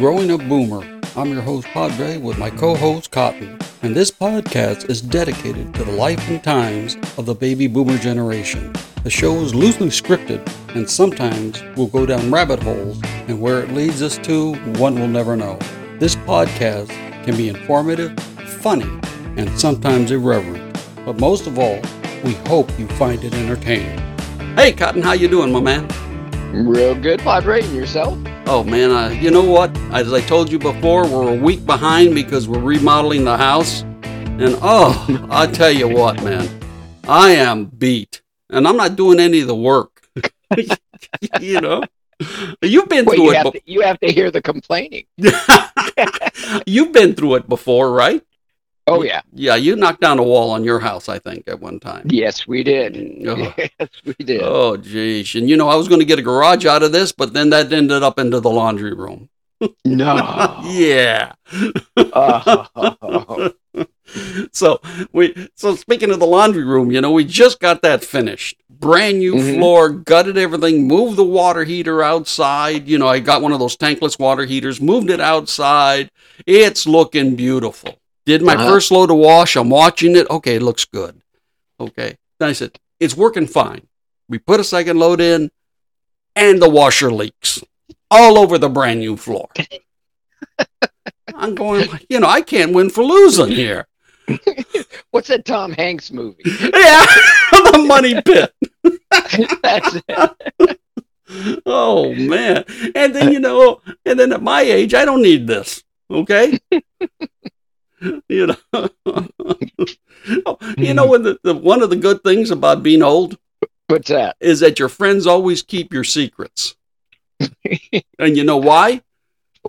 Growing Up Boomer. I'm your host, Padre, with my co host, Cotton. And this podcast is dedicated to the life and times of the baby boomer generation. The show is loosely scripted, and sometimes we'll go down rabbit holes, and where it leads us to, one will never know. This podcast can be informative, funny, and sometimes irreverent. But most of all, we hope you find it entertaining. Hey, Cotton, how you doing, my man? Real good, Padre. And yourself? Oh man, uh, you know what? As I told you before, we're a week behind because we're remodeling the house. And oh, I tell you what, man, I am beat, and I'm not doing any of the work. you know, you've been Well, through you it. have, be- to, you have to hear the complaining. you've been through it before, right? Oh, yeah. Yeah, you knocked down a wall on your house, I think, at one time. Yes, we did. Oh. Yes, we did. Oh, geez. And you know, I was going to get a garage out of this, but then that ended up into the laundry room. No. yeah. Oh. so we so speaking of the laundry room, you know, we just got that finished. Brand new Mhm. floor, gutted everything, moved the water heater outside. You know, I got one of those tankless water heaters, moved it outside. It's looking beautiful. Did my Uh-huh. first load of wash. I'm watching it. Okay, it looks good. Okay. Then I said, it's working fine. We put a second load in, and the washer leaks all over the brand new floor. I'm going, you know, I can't win for losing here. What's that Tom Hanks movie? Yeah, the money pit. That's it. Oh man. And then you know, and then at my age, I don't need this. Okay. you know. Oh, you know hmm. when the, the one of the good things about being old What's that? is that your friends always keep your secrets. and you know why?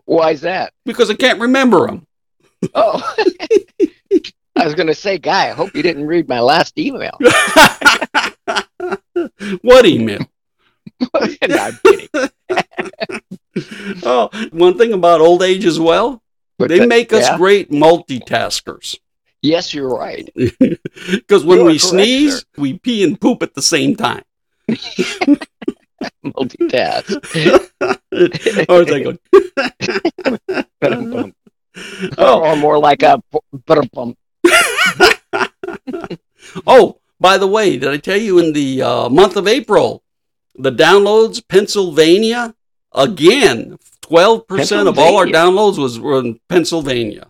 Why is that? Because I can't remember them. Oh. I was going to say, Guy, I hope you didn't read my last email. what email? no, I'm kidding. Oh, one thing about old age as well, But they that- make us yeah. great multitaskers. Yes, you're right. Because when You we correct, sneeze, sir. we pee and poop at the same time. Multitask. or they go, oh, Or more like a ba-dum-bum. oh, by the way, did I tell you in the uh, month of April, the downloads, Pennsylvania, again, 12% of all our downloads was were in Pennsylvania.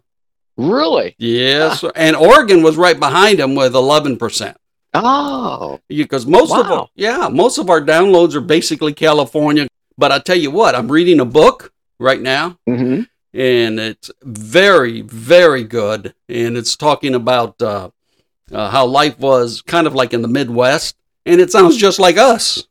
Really? Yes. And Oregon was right behind them with 11%. Oh, because most of our, yeah most of our downloads are basically california but i tell you what i'm reading a book right now hmm and it's very very good and it's talking about uh, uh, how life was kind of like in the midwest and it sounds just like us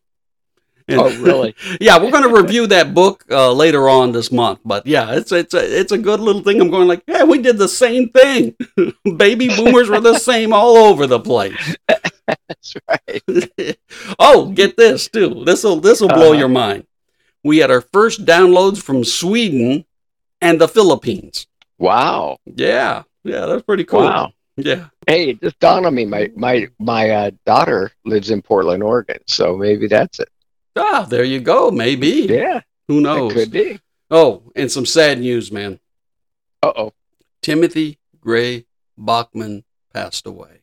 oh, really? yeah we're going to review that book uh, later on this month but yeah it's it's a, it's a good little thing i'm going like yeah we did the same thing baby boomers were the same all over the place That's right. oh, get this too. This will this will blow Uh-huh. your mind. We had our first downloads from Sweden and the Philippines. Wow. Yeah, yeah, that's pretty cool. Wow. Yeah. Hey, it just dawned on me. My my my uh, daughter lives in Portland, Oregon, so maybe that's it. Ah, there you go. Maybe. Yeah, Who knows? could be. Oh, and some sad news, man. Uh oh, Timothy Gary Bachman passed away.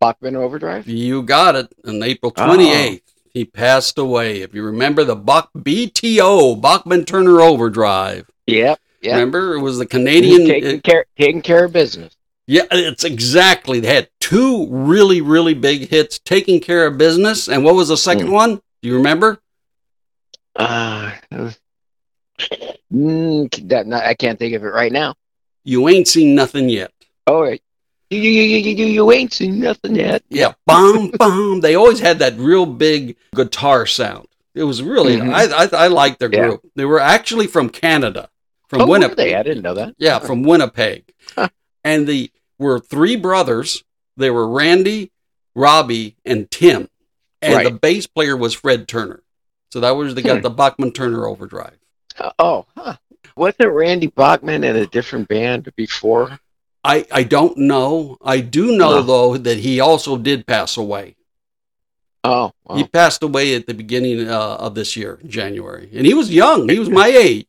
Bachman Overdrive. You got it. On April Oh. 28th, he passed away. If you remember the Bach BTO, Bachman Turner Overdrive. Yep. Yeah. Remember, it was the Canadian. taking care taking care of business. Yeah, it's exactly. They had two really, really big hits, taking care of business. And what was the second Mm. one? Do you remember? Uh, mm, that, no, I can't think of it right now. You ain't seen nothing yet. Oh, you you you you, you, you ain't seen nothing yet. Yeah, bomb, bomb. They always had that real big guitar sound. It was really, Mhm. I, I, I liked their Yeah. group. They were actually from Canada, from oh, Winnipeg. they? I didn't know that. Yeah, from Winnipeg. Huh. And the were three brothers. They were Randy, Robbie, and Tim. And Right. the bass player was Fred Turner. So that was they got Hmm. the Bachman Turner overdrive. Oh, huh. Wasn't Randy Bachman in a different band before? I, I don't know. I do know Huh. though that he also did pass away. Oh, well, He passed away at the beginning uh, of this year, January, and he was young. He was my age.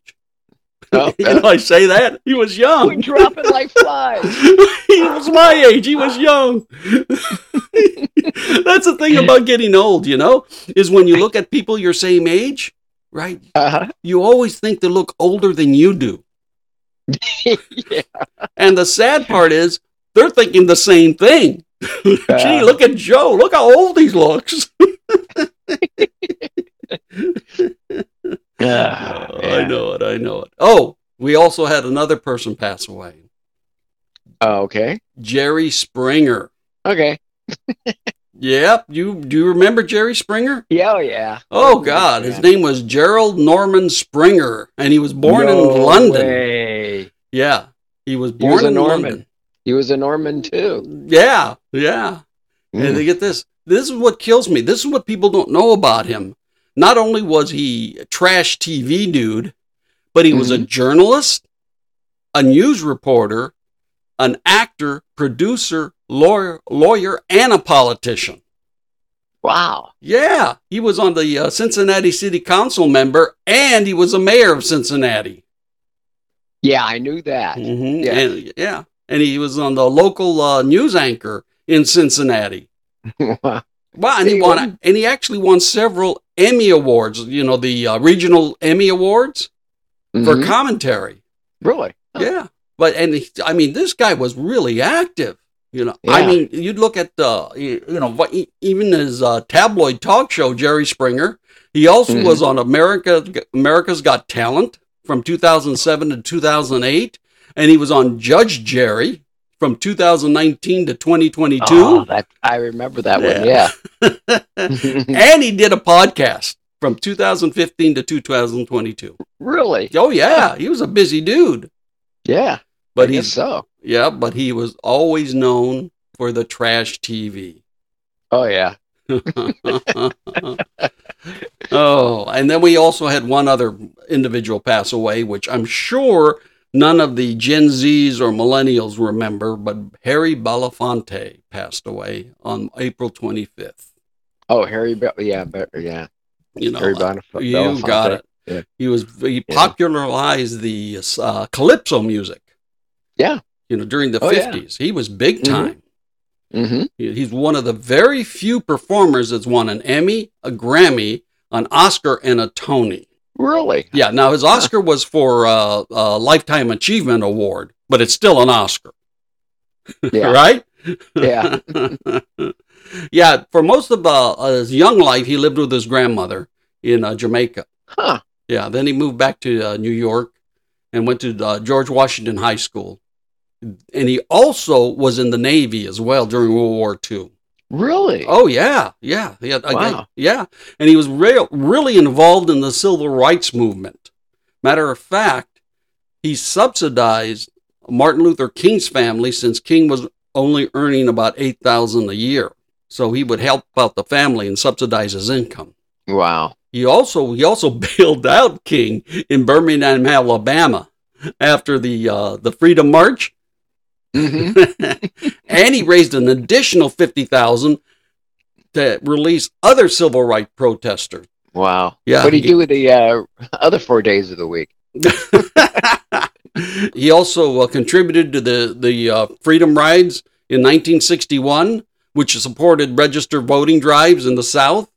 Oh, you I say that he was young. we young. drop it like flies. he was my age. He was young. That's the thing about getting old, you know, is when you look at people your same age, right? Uh-huh. You always think they look older than you do. yeah. And the sad part is they're thinking the same thing. Gee, Uh. look at Joe. Look how old he looks. Oh, yeah. I know it. I know it. Oh, we also had another person pass away. Oh, okay. Jerry Springer. Okay. Yep. You do you remember Jerry Springer? Yeah, oh, yeah. Oh God, his name was Gerald Norman Springer, and he was born No in London. way. Yeah, he was He born was a in Norman. London. He was a Norman too. Yeah, yeah. And Mm. they get this. This is what kills me. This is what people don't know about him. Not only was he a trash TV dude, but he was a journalist, a news reporter, an actor, producer, lawyer, lawyer, and a politician. Wow. Yeah, he was on the uh, Cincinnati City Council member, and he was a mayor of Cincinnati. Yeah, I knew that. Mhm. Yeah. And, yeah, and he was on the local uh, news anchor in Cincinnati. Well, and he won, and he actually won several Emmy awards. You know, the uh, regional Emmy awards for Mhm. commentary. Really? Oh. Yeah, but and he, I mean, this guy was really active. You know, I mean, you'd look at the, you you know, even his uh, tabloid talk show, Jerry Springer. He also Mhm. was on America America's Got Talent from 2007 to 2008, and he was on Judge Jerry from 2019 to 2022. Oh, that I remember that one. Yeah. and he did a podcast from 2015 to 2022. really? Oh yeah, he was a busy dude. Yeah. But he's so. yeah, but he was always known for the trash TV. Oh yeah. oh, and then we also had one other individual pass away, which I'm sure none of the Gen Zs or millennials remember, but Harry Belafonte passed away on April 25th. Oh, Harry. Be- yeah, but yeah. You know, Harry uh, you Belafonte. got it. Yeah. He was he Yeah. popularized the uh, calypso music. Yeah. You know, during the Oh, yeah. 50s. He was big Mhm. time. Mm-hmm. He- He's one of the very few performers that's won an Emmy, a Grammy, an Oscar, and a Tony. Really? Yeah, now his Oscar was for uh, a Lifetime Achievement Award, but it's still an Oscar, Yeah. right? Yeah. yeah, for most of uh, his young life, he lived with his grandmother in uh, Jamaica. Huh. Yeah, then he moved back to uh, New York and went to uh, George Washington High School. And he also was in the Navy as well during World War II. Really? Oh yeah, yeah, yeah, I- yeah. And he was real, really involved in the civil rights movement. Matter of fact, he subsidized Martin Luther King's family since King was only earning about eight thousand a year. So he would help out the family and subsidize his income. Wow. He also he also bailed out King in Birmingham, Alabama, after the uh, the Freedom March, hmm and he raised an additional fifty thousand to release other civil rights protesters. Wow. Yeah, What do you he- do with the uh, other four days of the week? he also uh, contributed to the the uh, Freedom Rides in 1961, which supported registered voting drives in the South.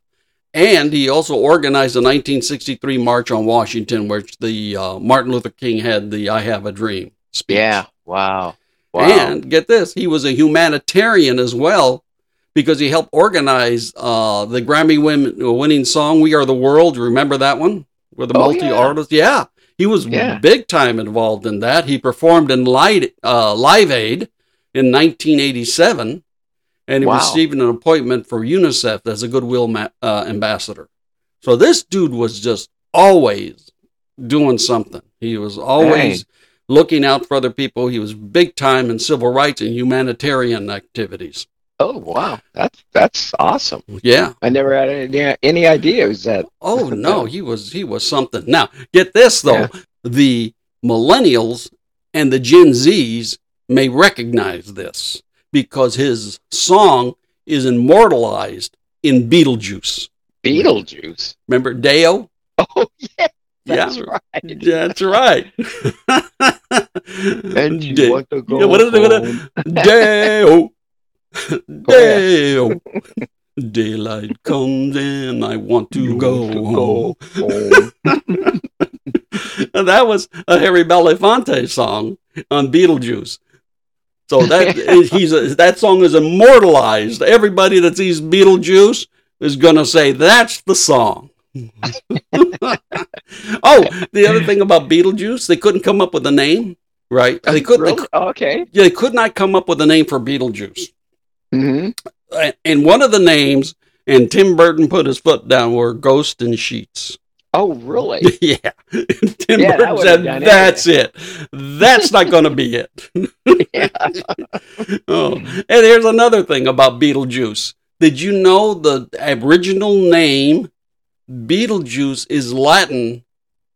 And he also organized the 1963 March on Washington, which the uh, Martin Luther King had the "I Have a Dream" speech. Yeah. Wow. Wow. And get this, he was a humanitarian as well because he helped organize uh, the Grammy win- winning song "We Are the World." You remember that one? With the Oh, multi artists, yeah. He was Yeah. big time involved in that. He performed in Light, uh, Live Aid in 1987, and he Wow. received an appointment for UNICEF as a goodwill ma- uh, ambassador. So this dude was just always doing something. He was always looking out for other people. He was big time in civil rights and humanitarian activities. oh wow. That's that's awesome. Yeah. I never had any, any idea it was that. Oh no, he was he was something. Now get this though, Yeah. the millennials and the Gen Zs may recognize this because his song is immortalized in Beetlejuice. Beetlejuice. Remember Day-o? Oh yeah. That's Yeah. right. That's right. And you Da- want to go yeah, what is it- home. Day-o. Day-o. Daylight comes in, I want to You go want to home. go home. That was a Harry Belafonte song on Beetlejuice. So that he's a, that song is immortalized. Everybody that sees Beetlejuice is gonna say that's the song. oh, the other thing about Beetlejuice, they couldn't come up with a name, right? They couldn't. Really? Okay. They, they could not come up with a name for Beetlejuice. hmm And- one of the names, and Tim Burton put his foot down, were Ghost and Sheets. Oh, really? yeah. Tim Yeah, Burton would've said, that's it. That's not going to be it. yeah. oh. And here's another thing about Beetlejuice. Did you know the original name Beetlejuice is Latin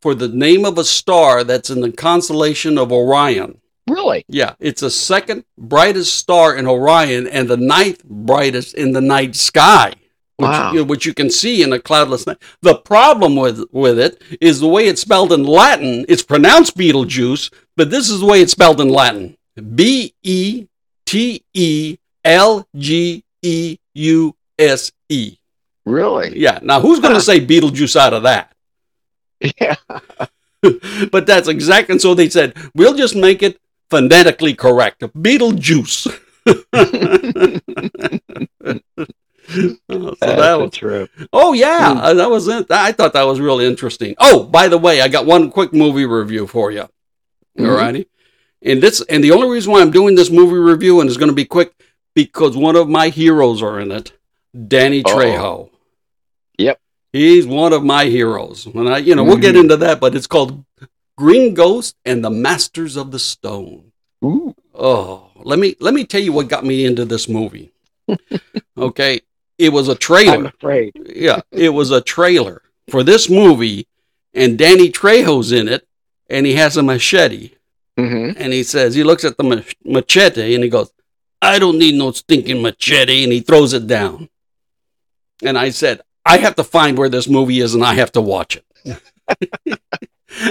for the name of a star that's in the constellation of Orion? Really? Yeah, it's the second brightest star in Orion and the ninth brightest in the night sky. Which, Wow. you which you can see in a cloudless night. The problem with with it is the way it's spelled in Latin. It's pronounced Beetlejuice, but this is the way it's spelled in Latin: B E T E L G E U S E. Really? Yeah. Now, who's going to say Beetlejuice out of that? Yeah. but that's exact. And so they said, we'll just make it phonetically correct. Beetlejuice. Oh, so That's that was, true. oh yeah, that was it. I thought that was really interesting. Oh, by the way, I got one quick movie review for you. Mhm. Alrighty, and this and the only reason why I'm doing this movie review and it's going to be quick because one of my heroes are in it, Danny Uh-oh. Trejo. He's one of my heroes. And I, you know, we'll get Mhm. into that, but it's called Green Ghost and the Masters of the Stone. Ooh. Oh, let me let me tell you what got me into this movie. okay, it was a trailer. I'm afraid. yeah, it was a trailer for this movie, and Danny Trejo's in it, and he has a machete, hmm and he says he looks at the mach- machete and he goes, "I don't need no stinking machete," and he throws it down. And I said, "I have to find where this movie is, and I have to watch it."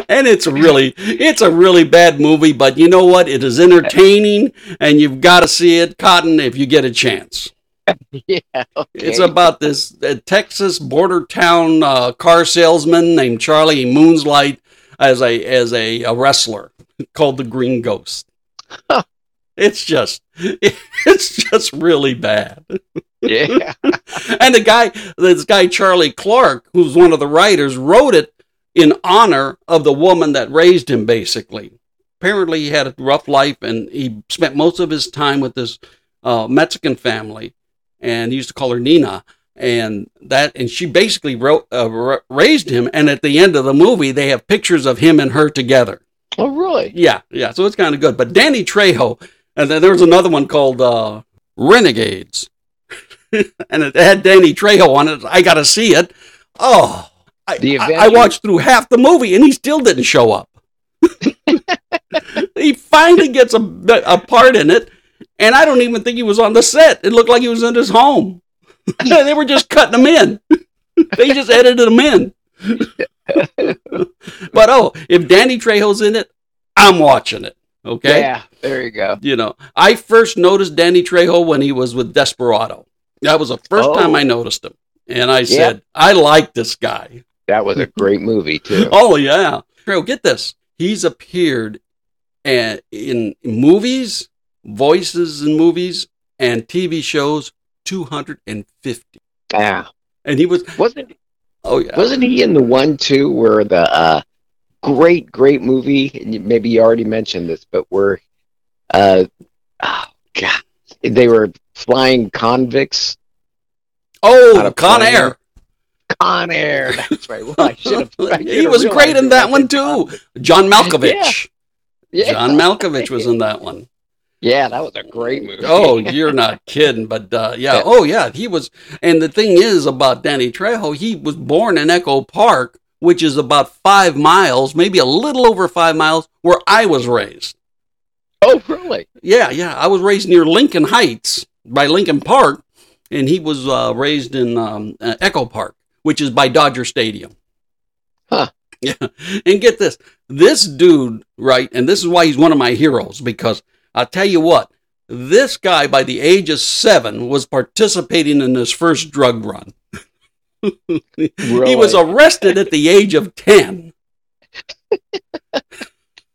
and it's really it's a really bad movie but you know what it is entertaining and you've got to see it cotton if you get a chance Yeah. Okay. it's about this uh, texas border town uh, car salesman named charlie moonslight as a as a, a wrestler called the green ghost Huh. it's just it's just really bad yeah. and the guy, this guy Charlie Clark, who's one of the writers, wrote it in honor of the woman that raised him. Basically, apparently he had a rough life, and he spent most of his time with this uh, Mexican family, and he used to call her Nina. And that, and she basically wrote, uh, raised him. And at the end of the movie, they have pictures of him and her together. Oh, really? Yeah, yeah. So it's kind of good. But Danny Trejo, and then there was another one called uh, Renegades, and it had Danny Trejo on it. I got to see it. Oh, I, I watched through half the movie, and he still didn't show up. he finally gets a, a part in it, and I don't even think he was on the set. It looked like he was in his home. they were just cutting him in. they just edited him in. but oh, if Danny Trejo's in it, I'm watching it. Okay. Yeah. There you go. You know, I first noticed Danny Trejo when he was with Desperado. That was the first Oh. time I noticed him. And I said, I like this guy. That was a great movie too. Oh, yeah. Trejo, get this. He's appeared in movies, voices in movies, and TV shows 250. Yeah. And he was, Wasn't oh, yeah. wasn't he in the one too where the uh, great great movie? and Maybe you already mentioned this, but where uh, oh god, they were flying convicts. Oh, Con plane. Air. Con Air. That's right. Well, I should have. He was great in that one, too. John Malkovich. Yeah. John Malkovich was in that one. Yeah, that was a great movie. Oh, you're not kidding, but uh, yeah. Yeah. Oh, yeah. He was, and the thing is about Danny Trejo, he was born in Echo Park, which is about five miles, maybe a little over five miles, where I was raised. oh, really? Yeah, yeah. I was raised near Lincoln Heights by Lincoln Park, and he was uh, raised in um, uh, Echo Park, which is by Dodger Stadium. Huh. Yeah. And get this. This dude, right, and this is why he's one of my heroes, because I'll tell you what, this guy by the age of seven was participating in his first drug run. He was arrested at the age of 10.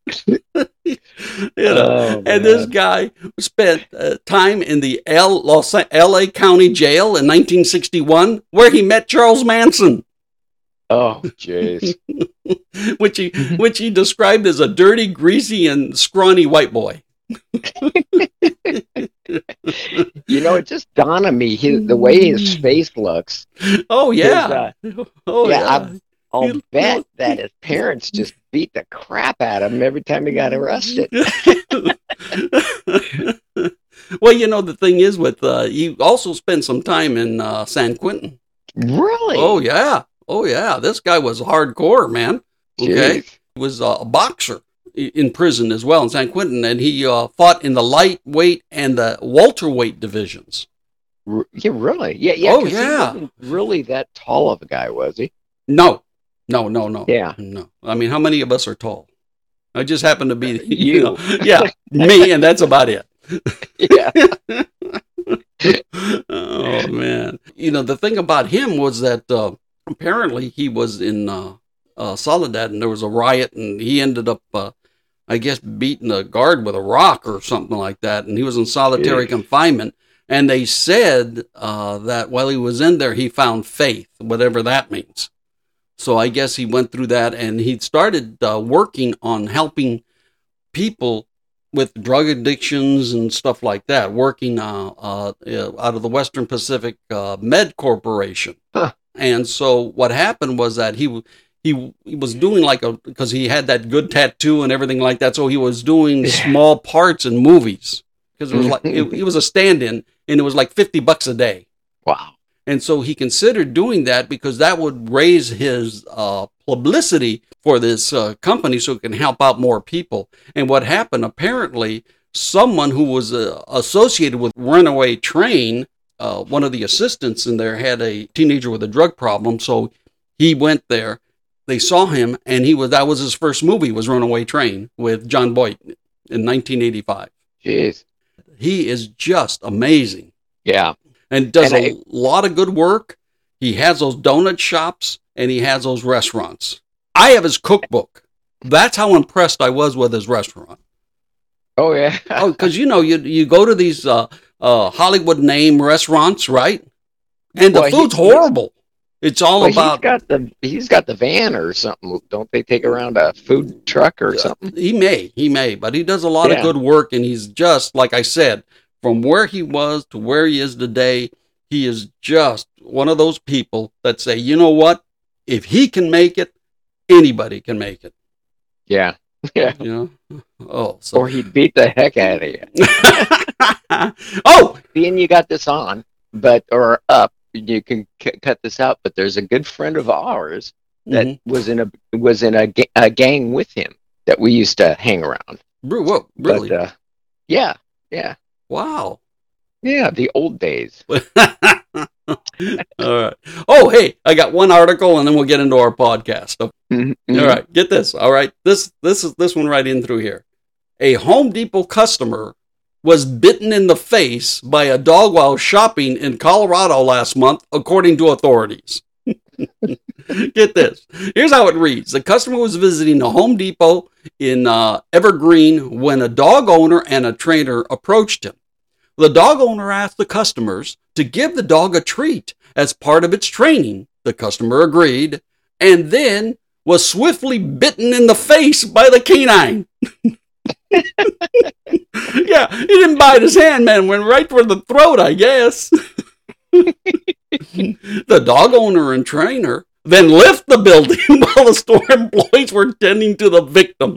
you know, Oh, and this guy spent uh, time in the L- Los LA County Jail in 1961 where he met Charles Manson. Oh, jeez. which he which he described as a dirty, greasy, and scrawny white boy. you know, it just dawned on me his, the way his face looks. Oh yeah, uh, oh yeah, yeah. I'll You- bet that his parents just beat the crap out of him every time he got arrested. well, you know the thing is with uh, he also spent some time in uh, San Quentin. Really? Oh yeah, oh yeah. This guy was hardcore, man. Okay, Jeez. he was uh, a boxer in prison as well in San Quentin, and he uh, fought in the lightweight and the welterweight divisions. Yeah, really? Yeah, yeah. Oh, yeah. wasn't really that tall of a guy, was he? No, no, no, no. Yeah. No. I mean, how many of us are tall? I just happen to be you. You. know, yeah, me, and that's about it. Yeah. oh man! You know the thing about him was that uh, apparently he was in uh, uh, Soledad, and there was a riot, and he ended up, uh, I guess, beating a guard with a rock or something like that, and he was in solitary Jeez. confinement. And they said uh, that while he was in there, he found faith, whatever that means. So I guess he went through that, and he started uh, working on helping people with drug addictions and stuff like that, working uh, uh, uh, out of the Western Pacific uh, Med Corporation. Huh. And so what happened was that he he he was doing like a because he had that good tattoo and everything like that. So he was doing Yeah. small parts in movies because it was like it, it was a stand-in and it was like fifty bucks a day. Wow. And so he considered doing that because that would raise his uh, publicity for this uh, company so it can help out more people. And what happened, apparently, someone who was uh, associated with Runaway Train, uh, one of the assistants in there, had a teenager with a drug problem. So he went there. They saw him, and he was that was his first movie was Runaway Train with Jon Voight in 1985. Jeez. He is just amazing Yeah. And does And a I- lot of good work. He has those donut shops and he has those restaurants. I have his cookbook. That's how impressed I was with his restaurant. Oh yeah. Oh, because you know, you you go to these uh, uh, Hollywood name restaurants, right? And the Well, he- food's horrible. It's all Well, about he's got the he's got the van or something. Don't they take around a food truck or something? He may, he may, but he does a lot of good work, and he's just like I said, from where he was to where he is today, he is just one of those people that say, you know what, if he can make it, anybody can make it. Yeah. Yeah. You know? Oh, so Or he'd beat the heck out of you. oh, Seeing you got this on, but or up, you can c- cut this out. But there's a good friend of ours that mhm. was in a was in a, ga- a gang with him that we used to hang around. Whoa, really? But, uh, yeah. Yeah. Wow. Yeah. The old days. All right. Oh, hey, I got one article, and then we'll get into our podcast. Mhm. All right, get this. All right, this this is this one right in through here. A Home Depot customer was bitten in the face by a dog while shopping in Colorado last month, according to authorities. Get this. Here's how it reads: The customer was visiting a Home Depot in uh, Evergreen when a dog owner and a trainer approached him. The dog owner asked the customers to give the dog a treat as part of its training. The customer agreed and then was swiftly bitten in the face by the canine. yeah, he didn't bite his hand, man. Went right for the throat, I guess. the dog owner and trainer then left the building while the store employees were tending to the victim.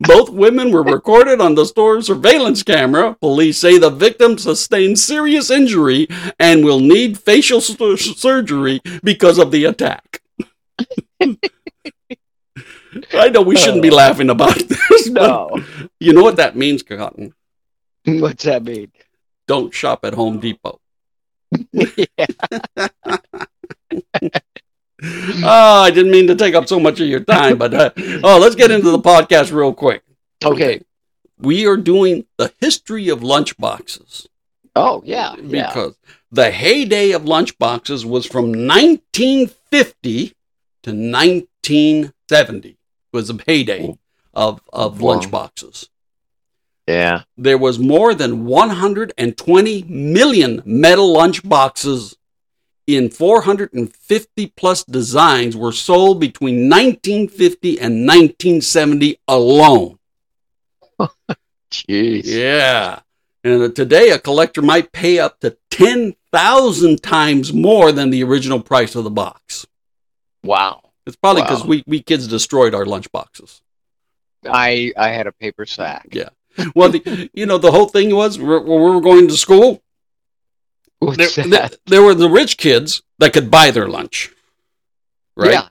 Both women were recorded on the store's surveillance camera. Police say the victim sustained serious injury and will need facial sur- surgery because of the attack. I know we shouldn't be oh. laughing about this, but No. you know what that means, Cotton? What's that mean? Don't shop at Home Depot. oh, I didn't mean to take up so much of your time, but uh, oh, let's get into the podcast real quick. Okay. We are doing the history of lunchboxes Oh yeah, yeah. because the heyday of lunchboxes was from 1950 to 1970 was the heyday of, of Wow. lunchboxes. Yeah. There was more than 120 million metal lunchboxes in 450 plus designs were sold between 1950 and 1970 alone. Jeez. Yeah. And uh, today, a collector might pay up to 10,000 times more than the original price of the box. Wow. It's probably because Wow. we, we kids destroyed our lunch boxes. I I had a paper sack. Yeah. Well, the, you know, the whole thing was when we were going to school, there, there, there were the rich kids that could buy their lunch. Right? Yeah.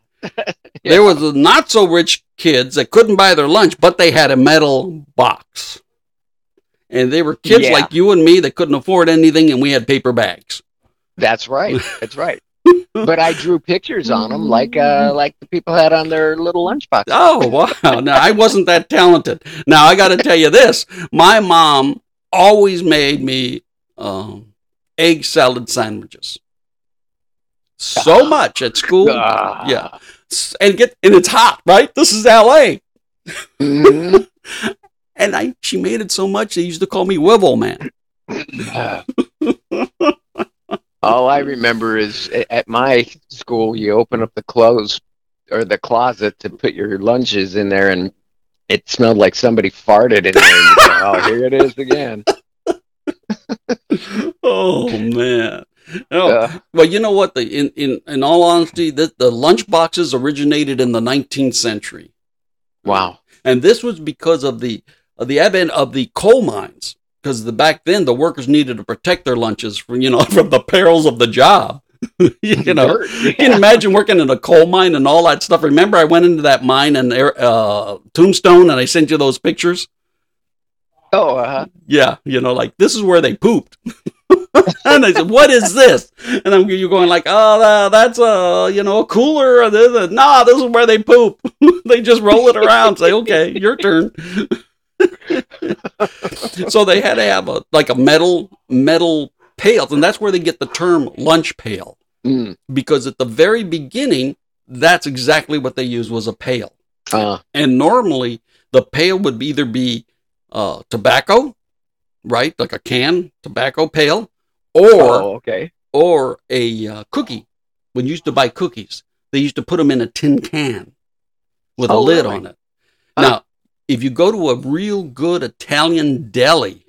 There was the not so rich kids that couldn't buy their lunch, but they had a metal box. And they were kids Yeah. like you and me that couldn't afford anything, and we had paper bags. That's right. That's right. But I drew pictures on them like uh like the people had on their little lunchbox. Oh, wow. Now, I wasn't that talented. Now, I got to tell you this my mom always made me um, egg salad sandwiches. So much at school. Ah. Yeah. And get and it's hot, right? This is LA. Mhm. And I she made it so much they used to call me Wivel Man. All I remember is at my school, you open up the clothes or the closet to put your lunches in there, and it smelled like somebody farted in there. And you go, oh, here it is again. Oh man. Oh, Uh, well, you know what? The in in in all honesty, the, the lunch boxes originated in the 19th century. wow. and this was because of the of the advent of the coal mines. Because the back then the workers needed to protect their lunches from you know from the perils of the job. you know, Dirt, you can imagine working in a coal mine and all that stuff. Remember, I went into that mine and uh, Tombstone, and I sent you those pictures. Oh, uh, Yeah, you know, like this is where they pooped. and I said, "What is this?" And I'm you going like, "Oh, uh, that's a you know a cooler." This, uh, nah, this is where they poop. they just roll it around. Say, "Okay, your turn." So they had to have a like a metal metal pail, and that's where they get the term lunch pail mm, because at the very beginning, that's exactly what they used was a pail. uh, And normally the pail would either be uh, tobacco, right, like a can tobacco pail, or oh, okay. or a uh, cookie. When you used to buy cookies, they used to put them in a tin can with a Oh, lid really? on it. Now, if you go to a real good Italian deli,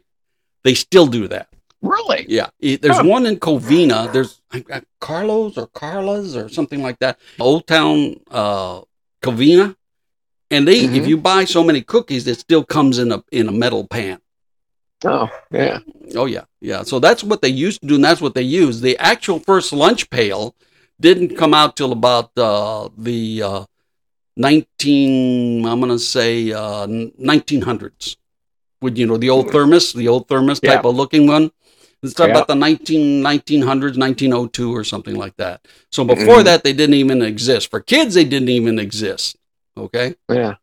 they still do that. Really? Yeah, there's one in Covina. There's Carlos or Carla's or something like that. Old Town uh, Covina, and they if Mhm. you buy so many cookies, it still comes in a in a metal pan. Oh, yeah. Oh yeah, yeah. So that's what they used to do, and that's what they use. The actual first lunch pail didn't come out till about uh, the uh, nineteen. I'm gonna say uh, nineteen hundreds. With you know the old thermos, the old thermos type of looking one. It's Yeah. about the 19, 1900s, 1902 or something like that. So before Mhm. that, they didn't even exist. For kids, they didn't even exist. Okay. Yeah.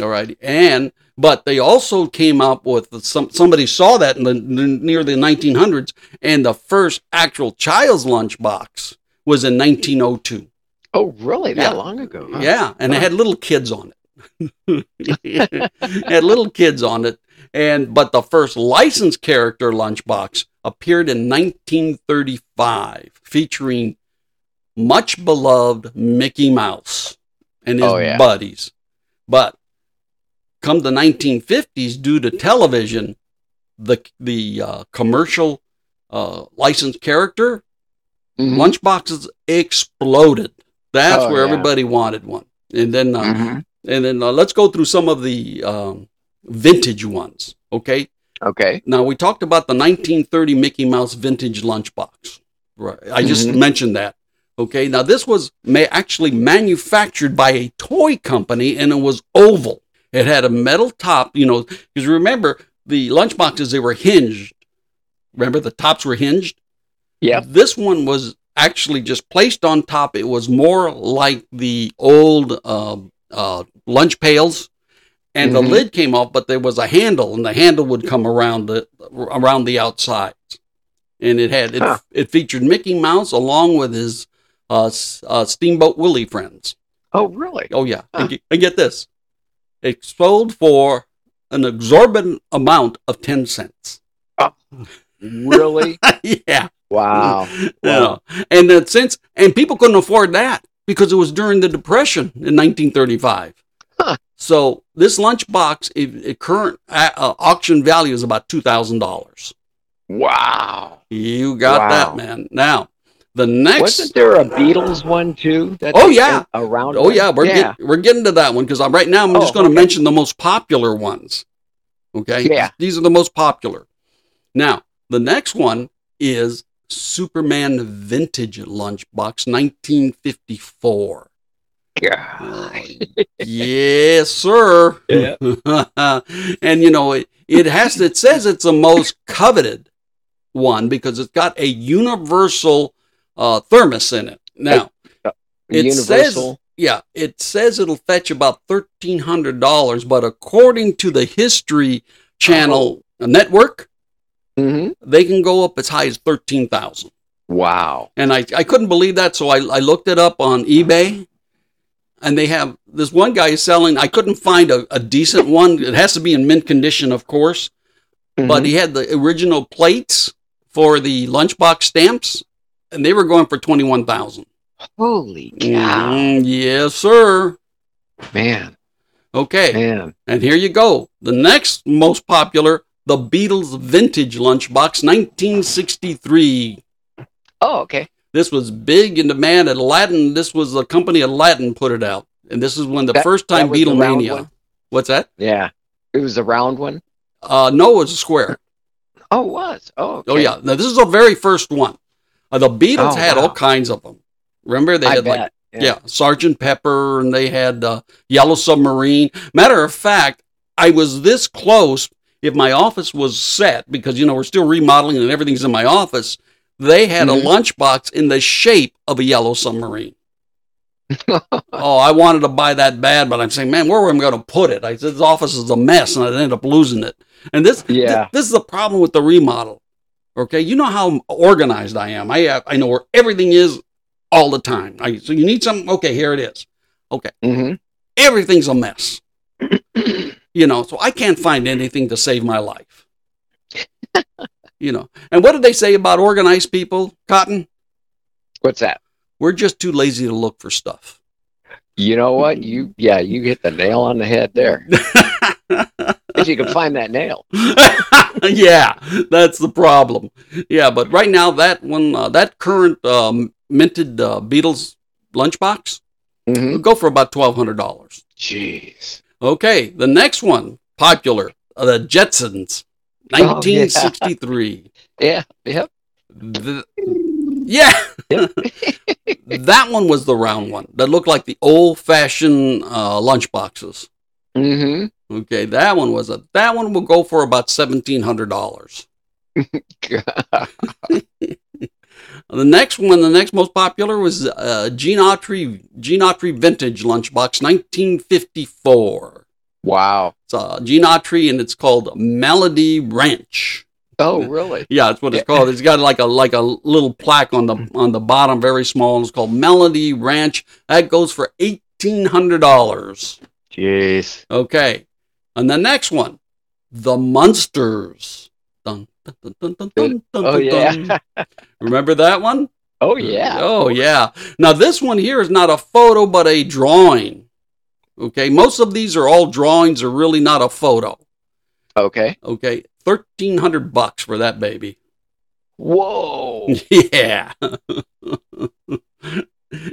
All right, and but they also came up with some. Somebody saw that in the near the 1900s, and the first actual child's lunch box was in 1902. Oh, really? That Yeah. long ago? huh? Yeah, and it had little kids on it. it had little kids on it, and but the first licensed character lunchbox appeared in 1935, featuring much beloved Mickey Mouse and his Oh, yeah. buddies. But come the 1950s, due to television, the the uh, commercial uh, licensed character Mhm. lunchboxes exploded. That's Oh, where yeah. everybody wanted one. And then uh, Mhm. and then uh, let's go through some of the um, vintage ones. Okay. Okay. Now we talked about the 1930 Mickey Mouse vintage lunchbox. Right. I just Mhm. mentioned that. Okay. Now this was ma- actually manufactured by a toy company and it was oval. It had a metal top, you know, because remember the lunchboxes, they were hinged. Remember the tops were hinged? Yeah. This one was actually just placed on top. It was more like the old uh, uh, lunch pails, and the Mhm. lid came off, but there was a handle, and the handle would come around the around the outsides, and it had it, Huh. it featured Mickey Mouse along with his uh, uh, Steamboat Willie friends. Oh, really? Oh yeah, Huh. and, get, and get this, it sold for an exorbitant amount of ten cents. Really? yeah, wow. know. and then since and people couldn't afford that because it was during the Depression in 1935. Huh. So this lunchbox, it, it current uh, uh, auction value is about two thousand dollars. Wow. You got Wow. that, man. Now the next. Wasn't there a Beatles one too? That's Oh, yeah. around. Oh yeah, we're yeah. Get, we're getting to that one because I'm right now. I'm Oh, just going to okay. mention the most popular ones. Okay. Yeah. These are the most popular. Now the next one is Superman Vintage Lunchbox, 1954. God. yes, sir. Yeah. and you know it, it has. It says it's the most coveted one because it's got a universal uh, thermos in it. Now. It says, yeah, it says it'll fetch about thirteen hundred dollars, but according to the History Channel network, hmm they can go up as high as thirteen thousand. Wow. And I, I couldn't believe that, so I, I looked it up on eBay, and they have this one guy is selling. I couldn't find a, a decent one. It has to be in mint condition, of course, but Mhm. he had the original plates for the lunchbox stamps, and they were going for twenty one thousand. holy cow, Mm, yes, sir. man, Okay. man. And here you go. The next most popular, the Beatles Vintage Lunchbox, 1963. Oh, okay. This was big in demand at Aladdin. This was the company Aladdin put it out. And this is when the That- first time Beatlemania. What's that? Yeah, it was a round one. Uh, no, it was a square. Oh, it was. Oh, Oh, yeah. Now, this is the very first one. Uh, the Beatles Oh, had wow. all kinds of them. Remember, they I had bet. like yeah. Sergeant Pepper, and they had uh, Yellow Submarine. Matter of fact, I was this close. If my office was set, because you know we're still remodeling and everything's in my office, they had Mhm. a lunchbox in the shape of a Yellow Submarine. oh, I wanted to buy that bad, but I'm saying, man, where am I going to put it? I said, this office is a mess, and I ended up losing it. And this, Yeah. thi- this is the problem with the remodel. Okay, you know how organized I am. I have, I know where everything is all the time. I, so you need something. Okay, here it is. hmm Everything's a mess. you know, so I can't find anything to save my life. you know, and what did they say about organized people, Cotton? What's that? We're just too lazy to look for stuff. You know what? You yeah, you hit the nail on the head there. if you can find that nail. yeah, that's the problem. Yeah, but right now that one, uh, that current um, minted uh, Beatles lunchbox, hmm will go for about twelve hundred dollars. Jeez. Okay, the next one, popular, uh, the Jetsons, Oh, yeah. nineteen sixty three. Yeah. Yep. yeah, that one was the round one that looked like the old fashioned uh, lunchboxes. hmm Okay, that one was a that one will go for about seventeen hundred dollars. The next one, the next most popular was uh, Gene Autry Gene Autry Vintage Lunchbox, 1954. wow. It's uh, Gene Autry, and it's called Melody Ranch. Oh, really? Yeah, that's what it's called. It's got like a like a little plaque on the on the bottom, very small. And it's called Melody Ranch. That goes for eighteen hundred dollars. Jeez. Okay, and the next one, the Munsters. Dun, dun, dun, dun, Oh yeah. Remember that one? oh yeah. Oh, yeah. Now, this one here is not a photo, but a drawing. Okay. Most of these are all drawings, are really not a photo. Okay. Okay. 1300 bucks for that baby. Whoa. Yeah.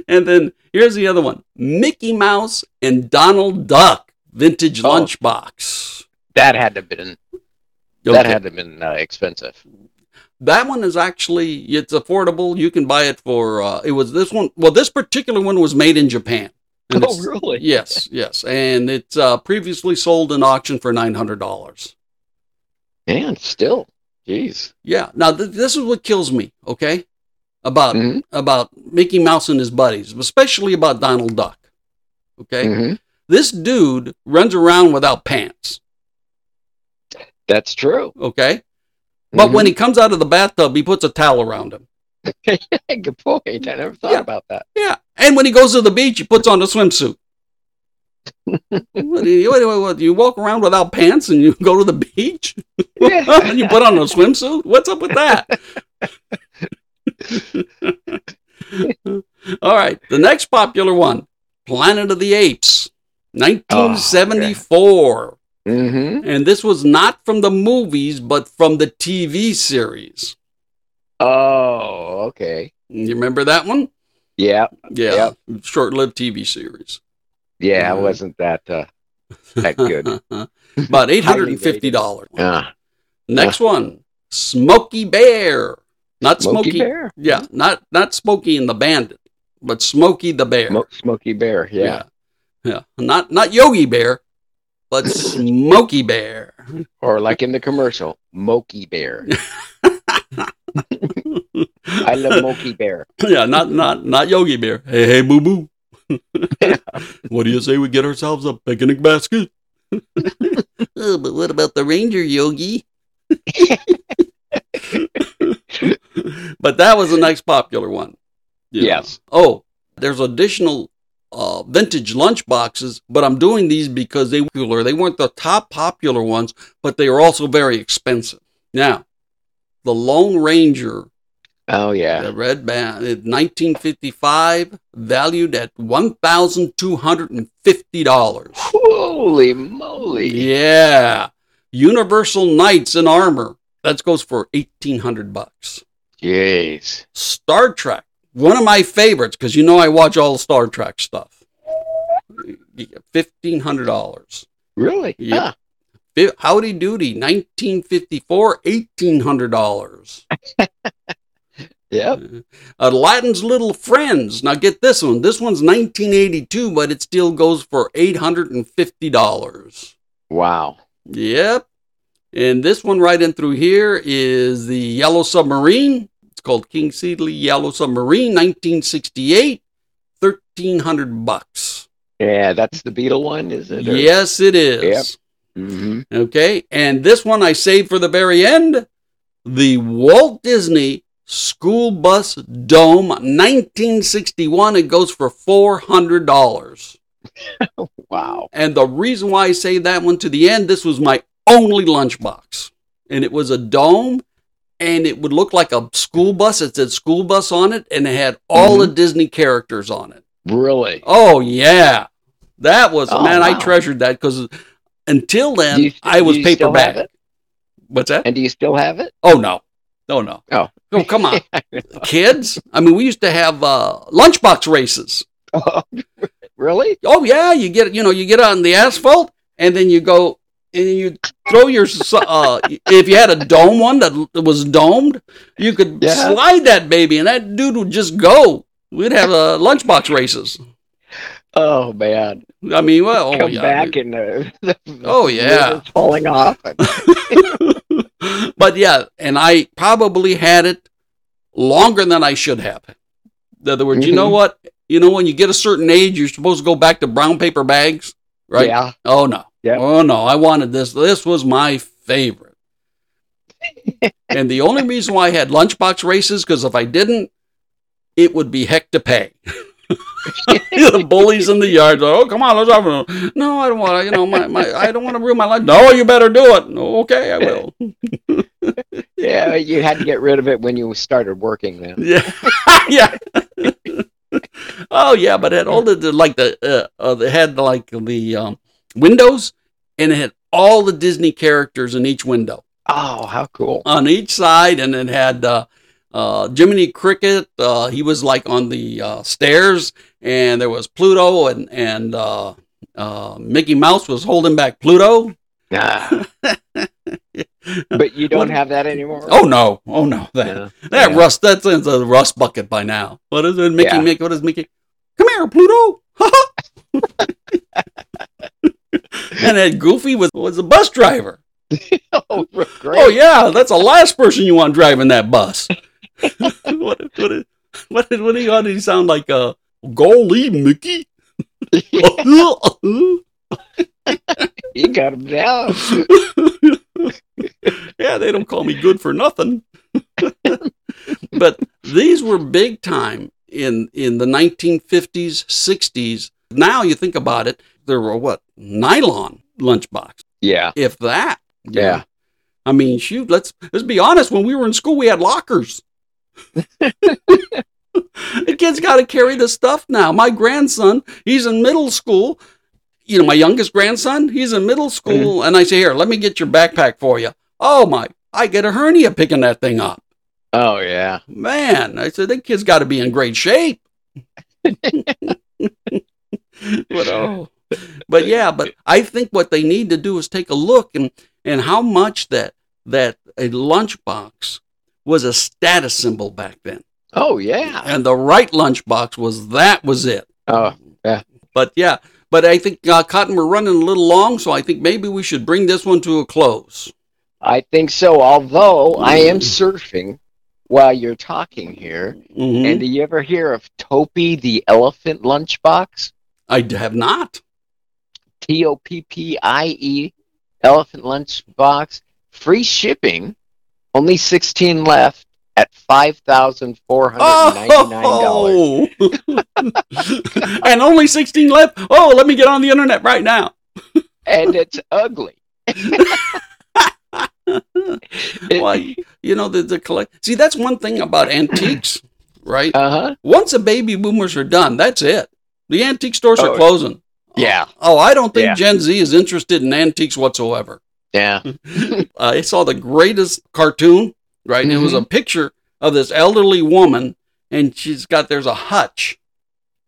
and then here's the other one Mickey Mouse and Donald Duck vintage Oh. lunchbox. That had to have been Okay. that had to have been uh, expensive. That one is actually it's affordable. You can buy it for uh, it was this one. Well, this particular one was made in Japan. Oh really? Yes, yes, and it's uh, previously sold in auction for nine hundred dollars. And still. Jeez. Yeah. Now th- this is what kills me. Okay, about Mhm. about Mickey Mouse and his buddies, especially about Donald Duck. Okay, Mhm. this dude runs around without pants. That's true. Okay, but Mhm. when he comes out of the bathtub, he puts a towel around him. Good point. I never thought Yeah. about that. Yeah, and when he goes to the beach, he puts on a swimsuit. what, you, what, what, you walk around without pants and you go to the beach and you put on a swimsuit? What's up with that? All right, the next popular one, Planet of the Apes, 1974. Mm-hmm. And this was not from the movies, but from the TV series. Oh, okay. You remember that one? Yeah, Yeah, short-lived TV series. yeah. Mhm. It wasn't that uh, that good. About eight hundred and fifty dollars. Ah, Next one, Smokey Bear. Not Smokey Smokey. Bear. Yeah, not not Smokey and the Bandit, but Smokey the Bear. Smo- Smokey Bear. Yeah. yeah, yeah. Not not Yogi Bear, but Smokey Bear. Or like in the commercial, Mokey Bear. I love Mokey Bear. yeah, not not not Yogi Bear. Hey hey boo boo. what do you say we get ourselves a picnic basket? oh, but what about the ranger Yogi? but that was the next popular one. you know. Yes. Oh, there's additional uh, vintage lunch boxes, but I'm doing these because they were popular. They weren't the top popular ones, but they are also very expensive. Now, the Lone Ranger, Oh yeah. the red band, in 1955, valued at $1,250. Holy moly. Yeah. Universal Knights in Armor. That goes for 1800 bucks. Jeez. Star Trek, one of my favorites, because you know I watch all the Star Trek stuff. Fifteen hundred dollars. Really? Yeah. Huh. Howdy Doody, 1954, eighteen hundred dollars. Yep. Uh, Aladdin's Little Friends. Now get this one. This one's 1982, but it still goes for eight hundred and fifty dollars. Wow. Yep. And this one right in through here is the Yellow Submarine. Called King Seeley Yellow Submarine, 1968, 1300 bucks. Yeah, that's the Beatle one, is it? Or- Yes, it is. Mhm. Okay. And this one I saved for the very end. The Walt Disney School Bus Dome, 1961. It goes for $400. Wow. And the reason why I say that one to the end, this was my only lunchbox. And it was a dome and it would look like a school bus. It said school bus on it and it had all the Disney characters on it. Really? Oh, yeah. That was, Oh, man, I treasured that because until then, you- I was paperback. What's that? And do you still have it? Oh, no. Oh, no. Oh. Oh, come on. Kids? I mean, we used to have uh, lunchbox races. really? Oh yeah, you get you know you get on the asphalt and then you go and then you throw your uh if you had a dome one that was domed, you could Yeah. slide that baby and that dude would just go. We'd have uh, lunchbox races. Oh man! I mean, well, oh Come yeah. back and the, the Oh, yeah. falling off. but yeah, and I probably had it longer than I should have. In other words, you know Mhm. what? You know, when you get a certain age, you're supposed to go back to brown paper bags, right? Yeah. Oh no. Yep. Oh no, I wanted this. This was my favorite. and the only reason why I had lunchbox races, because if I didn't, it would be heck to pay. the bullies in the yard. Oh, come on, let's have a. No, I don't want to. You know, my, my I don't want to ruin my life. No, you better do it. "No, Okay, I will. Yeah, you had to get rid of it when you started working then. Yeah, yeah. oh yeah, but it had all the, the like the uh, uh, they had like the um, windows, and it had all the Disney characters in each window Oh, how cool. on each side, and it had uh, uh, Jiminy Cricket. Uh, he was like on the uh, stairs, and there was Pluto, and and uh, uh, Mickey Mouse was holding back Pluto. Ah. but you don't have that anymore? Oh no! Oh no! That Yeah. that Yeah. rust that's in the rust bucket by now. What is it, Mickey? Yeah. Mickey? What is Mickey? Come here, Pluto! and that Goofy was was a bus driver. Oh. Oh yeah, that's the last person you want driving that bus. what, what, what did what did what did he sound like? Uh, golly, Mickey. You got him down. yeah, they don't call me good for nothing. but these were big time in in the 1950s, 60s. Now you think about it, there were what nylon lunchbox, Yeah. if that. Yeah. know. I mean, shoot. Let's let's be honest. When we were in school, we had lockers. the kids got to carry the stuff now. My grandson, he's in middle school. You know, my youngest grandson, he's in middle school, mm-hmm. and I say, "Here, let me get your backpack for you." Oh my! I get a hernia picking that thing up. Oh yeah. Man, I said, that kid's got to be in great shape. but oh, but yeah, but I think what they need to do is take a look and and how much that that a lunchbox was a status symbol back then, Oh yeah. and the right lunchbox was that was it. Oh yeah. But yeah, but I think uh, Cotton, we're running a little long, so I think maybe we should bring this one to a close. I think so. Although I am surfing while you're talking here. Mhm. And do you ever hear of Toppie the elephant lunchbox? I have not. T O P P I E elephant lunchbox. Free shipping. Only 16 left at $5,499. Oh! and only 16 left. Oh, let me get on the internet right now. And it's ugly. Well, you know, the, the collect. See, that's one thing about antiques, right? Uh huh. Once the baby boomers are done, that's it. The antique stores are Oh, closing. Yeah. Oh, I don't think Yeah. Gen Z is interested in antiques whatsoever. Yeah. Uh, I saw the greatest cartoon, right? And it was a mm-hmm. picture of this elderly woman, and she's got there's a hutch,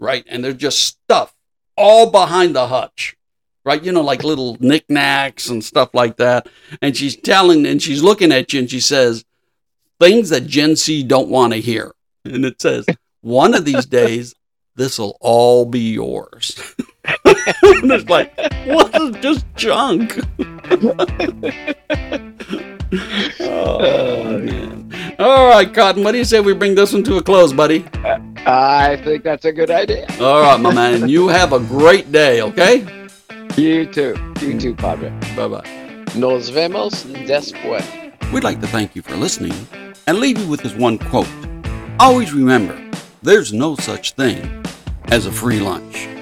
right? And there's just stuff all behind the hutch, right? You know, like little knickknacks and stuff like that. And she's telling, and she's looking at you, and she says things that Gen Z don't want to hear. And it says, one of these days, this will all be yours. and it's like, what is just junk? oh, uh, man. All right, Cotton, what do you say we bring this one to a close, buddy? I think that's a good idea. All right, my man. You have a great day, okay? You too. You too, Padre. Bye bye. Nos vemos después. We'd like to thank you for listening and leave you with this one quote. Always remember, there's no such thing as a free lunch.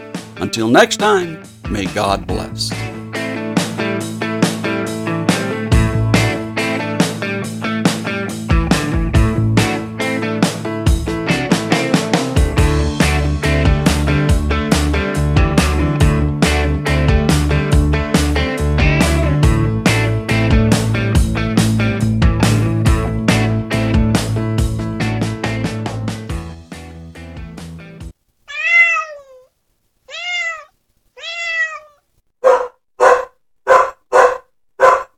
Until next time, may God bless.